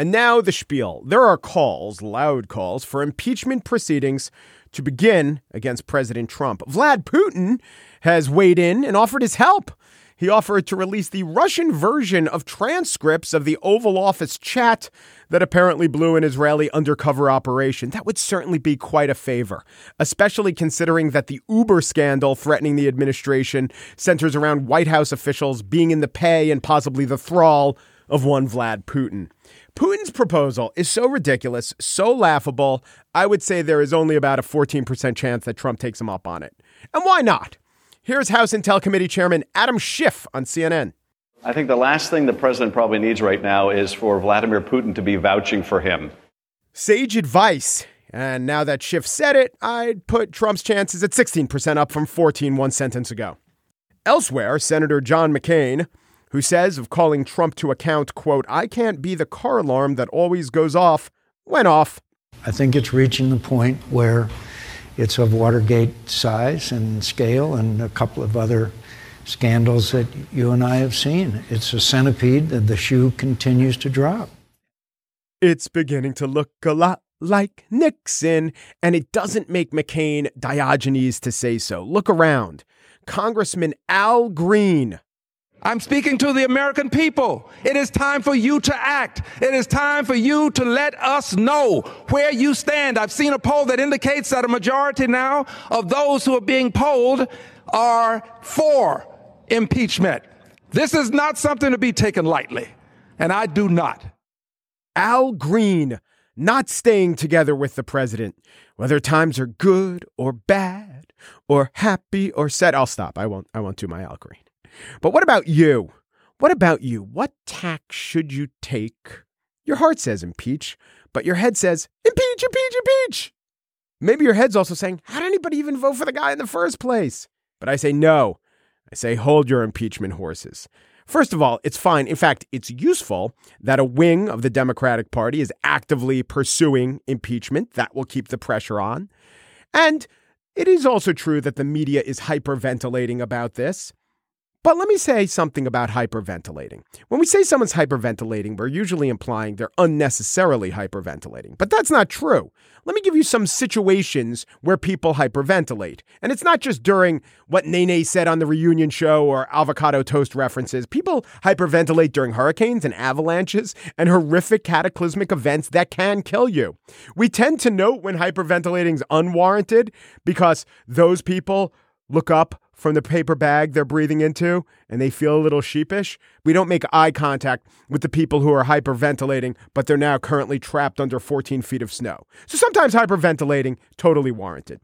And now the spiel. There are calls, loud calls, for impeachment proceedings to begin against President Trump. Vlad Putin has weighed in and offered his help. He offered to release the Russian version of transcripts of the Oval Office chat that apparently blew an Israeli undercover operation. That would certainly be quite a favor, especially considering that the Uber scandal threatening the administration centers around White House officials being in the pay and possibly the thrall of one Vlad Putin. Putin's proposal is so ridiculous, so laughable, I would say there is only about a 14% chance that Trump takes him up on it. And why not? Here's House Intel Committee Chairman Adam Schiff on CNN. I think the last thing the president probably needs right now is for Vladimir Putin to be vouching for him. Sage advice. And now that Schiff said it, I'd put Trump's chances at 16% up from 14 one sentence ago. Elsewhere, Senator John McCain, who says of calling Trump to account, quote, I can't be the car alarm that always goes off, went off. I think it's reaching the point where it's of Watergate size and scale and a couple of other scandals that you and I have seen. It's a centipede that the shoe continues to drop. It's beginning to look a lot like Nixon, and it doesn't make McCain Diogenes to say so. Look around. Congressman Al Green I'm speaking to the American people. It is time for you to act. It is time for you to let us know where you stand. I've seen a poll that indicates that a majority now of those who are being polled are for impeachment. This is not something to be taken lightly, and I do not. Al Green not staying together with the president, whether times are good or bad, or happy or sad. I'll stop. I won't. I won't do my Al Green. But what about you? What about you? What tack should you take? Your heart says impeach, but your head says impeach, impeach, impeach. Maybe your head's also saying, how did anybody even vote for the guy in the first place? But I say no. I say hold your impeachment horses. First of all, it's fine. In fact, it's useful that a wing of the Democratic Party is actively pursuing impeachment. That will keep the pressure on. And it is also true that the media is hyperventilating about this. But let me say something about hyperventilating. When we say someone's hyperventilating, we're usually implying they're unnecessarily hyperventilating. But that's not true. Let me give you some situations where people hyperventilate. And it's not just during what Nene said on the reunion show or avocado toast references. People hyperventilate during hurricanes and avalanches and horrific cataclysmic events that can kill you. We tend to note when hyperventilating is unwarranted because those people look up from the paper bag they're breathing into and they feel a little sheepish. We don't make eye contact with the people who are hyperventilating, but they're now currently trapped under 14 feet of snow. So sometimes hyperventilating, totally warranted.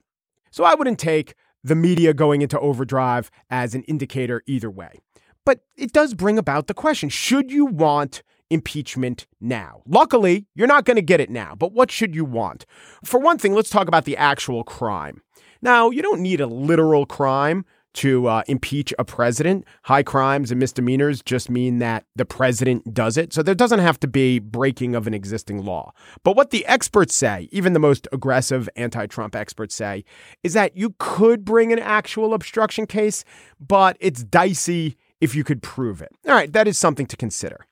So I wouldn't take the media going into overdrive as an indicator either way. But it does bring about the question should you want impeachment now? Luckily, you're not going to get it now, but what should you want? For one thing, let's talk about the actual crime. Now, you don't need a literal crime to uh, impeach a president. High crimes and misdemeanors just mean that the president does it. So there doesn't have to be breaking of an existing law. But what the experts say, even the most aggressive anti Trump experts say, is that you could bring an actual obstruction case, but it's dicey if you could prove it. All right, that is something to consider.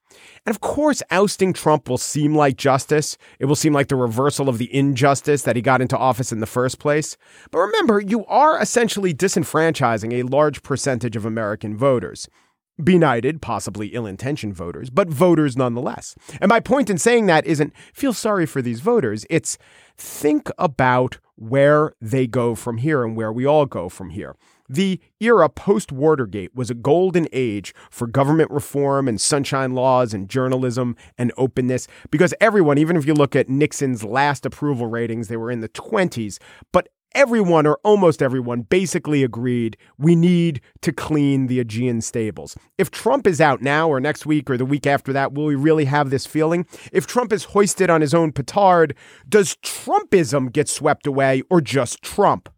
And of course, ousting Trump will seem like justice. It will seem like the reversal of the injustice that he got into office in the first place. But remember, you are essentially disenfranchising a large percentage of American voters. Benighted, possibly ill intentioned voters, but voters nonetheless. And my point in saying that isn't feel sorry for these voters, it's think about where they go from here and where we all go from here. The era post Watergate was a golden age for government reform and sunshine laws and journalism and openness because everyone, even if you look at Nixon's last approval ratings, they were in the 20s, but everyone or almost everyone basically agreed we need to clean the Augean stables. If Trump is out now or next week or the week after that, will we really have this feeling? If Trump is hoisted on his own petard, does Trumpism get swept away or just Trump?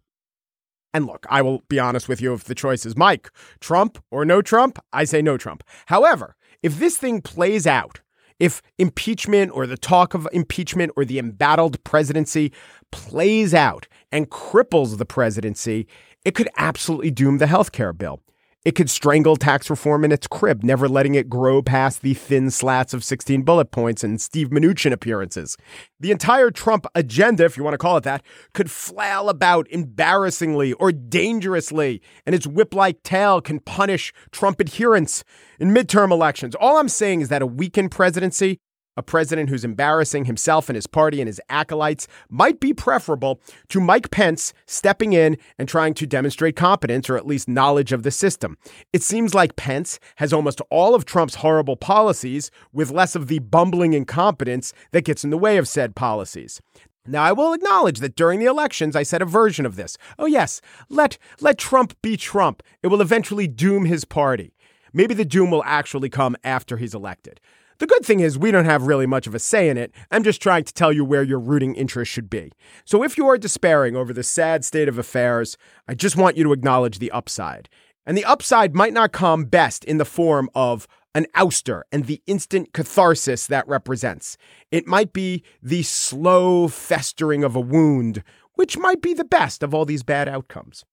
And look, I will be honest with you if the choice is Mike, Trump or no Trump, I say no Trump. However, if this thing plays out, if impeachment or the talk of impeachment or the embattled presidency plays out and cripples the presidency, it could absolutely doom the health care bill. It could strangle tax reform in its crib, never letting it grow past the thin slats of 16 bullet points and Steve Mnuchin appearances. The entire Trump agenda, if you want to call it that, could flail about embarrassingly or dangerously, and its whip like tail can punish Trump adherents in midterm elections. All I'm saying is that a weakened presidency a president who's embarrassing himself and his party and his acolytes might be preferable to Mike Pence stepping in and trying to demonstrate competence or at least knowledge of the system. It seems like Pence has almost all of Trump's horrible policies with less of the bumbling incompetence that gets in the way of said policies. Now, I will acknowledge that during the elections, I said a version of this. Oh, yes, let, let Trump be Trump. It will eventually doom his party. Maybe the doom will actually come after he's elected. The good thing is, we don't have really much of a say in it. I'm just trying to tell you where your rooting interest should be. So if you are despairing over the sad state of affairs, I just want you to acknowledge the upside. And the upside might not come best in the form of an ouster and the instant catharsis that represents. It might be the slow festering of a wound, which might be the best of all these bad outcomes.